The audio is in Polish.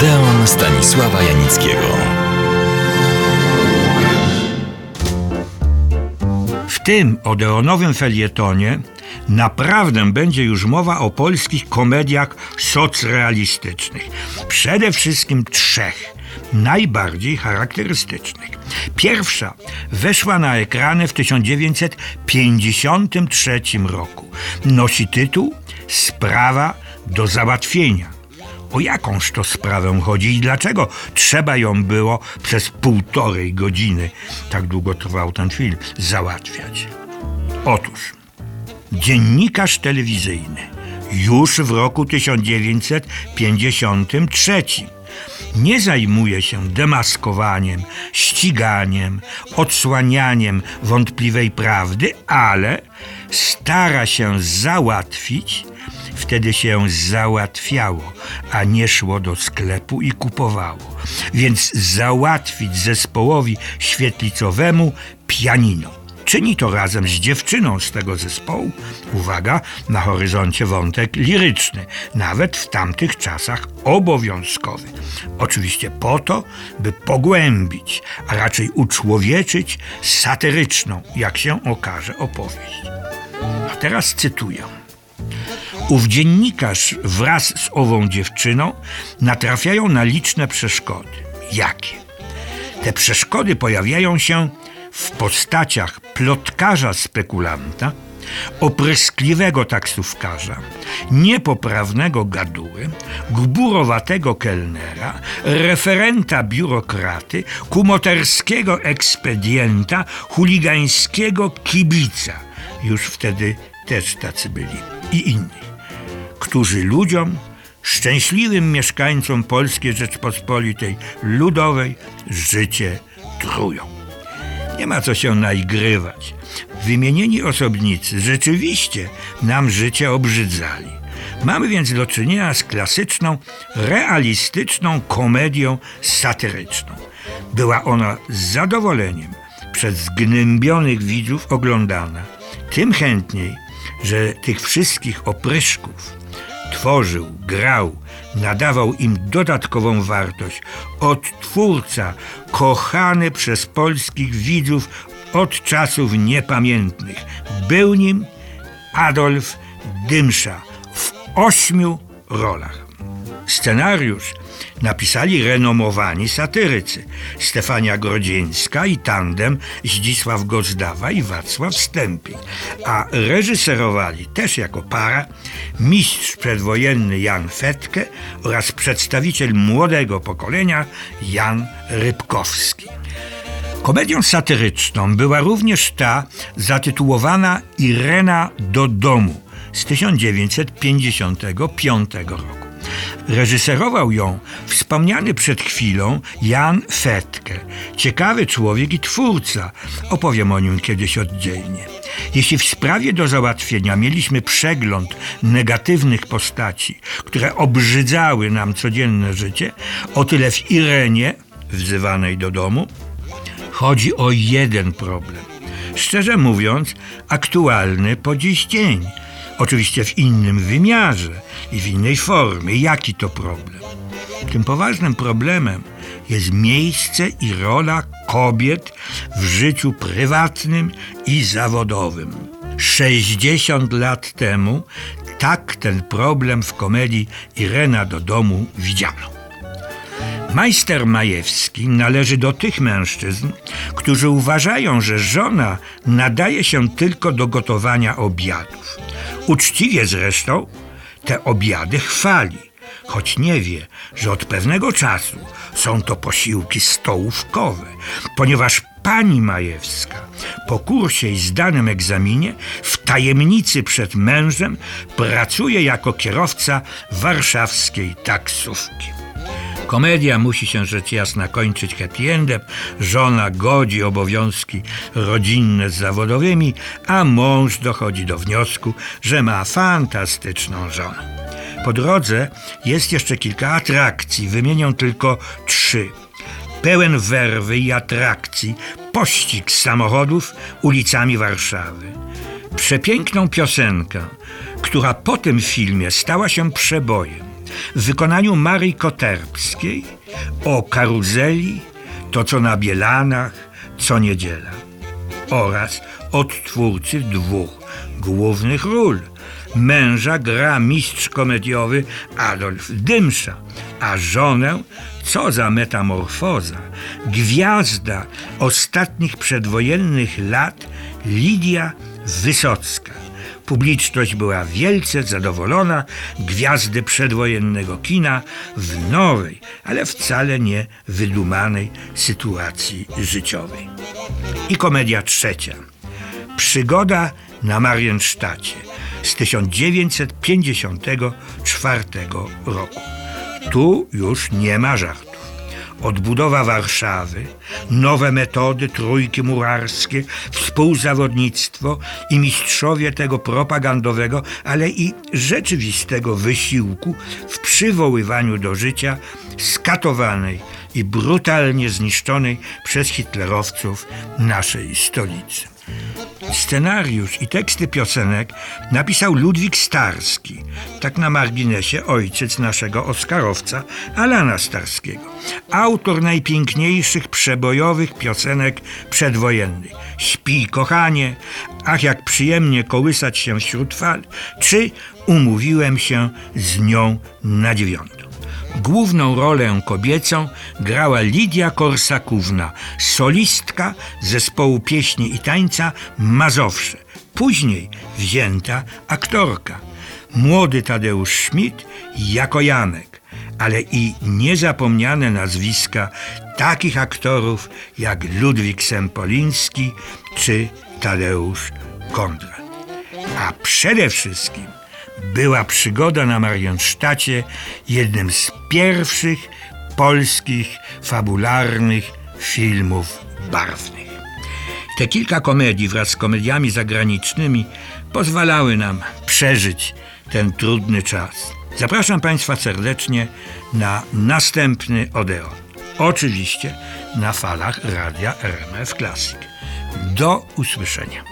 Odeon Stanisława Janickiego. W tym odeonowym felietonie naprawdę będzie już mowa o polskich komediach socrealistycznych. Przede wszystkim trzech, najbardziej charakterystycznych. Pierwsza weszła na ekrany w 1953 roku. Nosi tytuł Sprawa do załatwienia. O jakąż to sprawę chodzi i dlaczego trzeba ją było przez półtorej godziny, tak długo trwał ten film, załatwiać? Otóż dziennikarz telewizyjny już w roku 1953 nie zajmuje się demaskowaniem, ściganiem, odsłanianiem wątpliwej prawdy, ale stara się załatwić Wtedy się załatwiało, a nie szło do sklepu i kupowało. Więc załatwić zespołowi świetlicowemu pianino. Czyni to razem z dziewczyną z tego zespołu. Uwaga, na horyzoncie wątek liryczny, nawet w tamtych czasach obowiązkowy. Oczywiście po to, by pogłębić, a raczej uczłowieczyć satyryczną, jak się okaże, opowieść. A teraz cytuję. Ów dziennikarz wraz z ową dziewczyną natrafiają na liczne przeszkody. Jakie? Te przeszkody pojawiają się w postaciach plotkarza spekulanta, opryskliwego taksówkarza, niepoprawnego gaduły, gburowatego kelnera, referenta biurokraty, kumoterskiego ekspedienta, chuligańskiego kibica. Już wtedy też tacy byli i inni którzy ludziom, szczęśliwym mieszkańcom Polskiej Rzeczpospolitej Ludowej życie trują. Nie ma co się naigrywać. Wymienieni osobnicy rzeczywiście nam życie obrzydzali. Mamy więc do czynienia z klasyczną, realistyczną komedią satyryczną. Była ona z zadowoleniem przez zgnębionych widzów oglądana. Tym chętniej, że tych wszystkich opryszków, tworzył, grał, nadawał im dodatkową wartość. Odtwórca, kochany przez polskich widzów od czasów niepamiętnych. Był nim Adolf Dymsza w ośmiu rolach. Scenariusz napisali renomowani satyrycy Stefania Grodzieńska i tandem Zdzisław Gozdawa i Wacław Stępień, a reżyserowali też jako para mistrz przedwojenny Jan Fetke oraz przedstawiciel młodego pokolenia Jan Rybkowski. Komedią satyryczną była również ta zatytułowana Irena do domu z 1955 roku. Reżyserował ją wspomniany przed chwilą Jan Fetke. Ciekawy człowiek i twórca. Opowiem o nim kiedyś oddzielnie. Jeśli w sprawie do załatwienia mieliśmy przegląd negatywnych postaci, które obrzydzały nam codzienne życie, o tyle w Irenie, wzywanej do domu, chodzi o jeden problem. Szczerze mówiąc, aktualny po dziś dzień – Oczywiście w innym wymiarze i w innej formie. Jaki to problem? Tym poważnym problemem jest miejsce i rola kobiet w życiu prywatnym i zawodowym. 60 lat temu tak ten problem w komedii Irena do domu widziano. Majster Majewski należy do tych mężczyzn, którzy uważają, że żona nadaje się tylko do gotowania obiadów. Uczciwie zresztą te obiady chwali, choć nie wie, że od pewnego czasu są to posiłki stołówkowe, ponieważ pani Majewska po kursie i zdanym egzaminie w tajemnicy przed mężem pracuje jako kierowca warszawskiej taksówki. Komedia musi się rzecz jasna kończyć happy endem. Żona godzi obowiązki rodzinne z zawodowymi, a mąż dochodzi do wniosku, że ma fantastyczną żonę. Po drodze jest jeszcze kilka atrakcji, wymienię tylko trzy. Pełen werwy i atrakcji pościg samochodów ulicami Warszawy. Przepiękną piosenkę, która po tym filmie stała się przebojem w wykonaniu Marii Koterbskiej o karuzeli, to co na Bielanach, co niedziela oraz odtwórcy dwóch głównych ról. Męża gra mistrz komediowy Adolf Dymsza, a żonę, co za metamorfoza, gwiazda ostatnich przedwojennych lat Lidia Wysocka. Publiczność była wielce zadowolona gwiazdy przedwojennego kina w nowej, ale wcale nie wydumanej sytuacji życiowej. I komedia trzecia. Przygoda na Mariensztacie z 1954 roku. Tu już nie ma żartów. Odbudowa Warszawy, nowe metody trójki murarskie, współzawodnictwo i mistrzowie tego propagandowego, ale i rzeczywistego wysiłku w przywoływaniu do życia skatowanej i brutalnie zniszczonej przez hitlerowców naszej stolicy. Scenariusz i teksty piosenek napisał Ludwik Starski, tak na marginesie ojciec naszego Oscarowca Alana Starskiego. Autor najpiękniejszych przebojowych piosenek przedwojennych. Śpi kochanie, ach jak przyjemnie kołysać się wśród fal, czy umówiłem się z nią na dziewiątą. Główną rolę kobiecą grała Lidia Korsakówna, solistka zespołu pieśni i tańca Mazowsze, później wzięta aktorka. Młody Tadeusz Schmidt jako Janek, ale i niezapomniane nazwiska takich aktorów jak Ludwik Sempoliński czy Tadeusz Kondrat. A przede wszystkim była przygoda na Mariensztacie jednym z pierwszych polskich fabularnych filmów barwnych. Te kilka komedii wraz z komediami zagranicznymi pozwalały nam przeżyć ten trudny czas. Zapraszam Państwa serdecznie na następny Odeon. Oczywiście na falach radia RMF Classic. Do usłyszenia.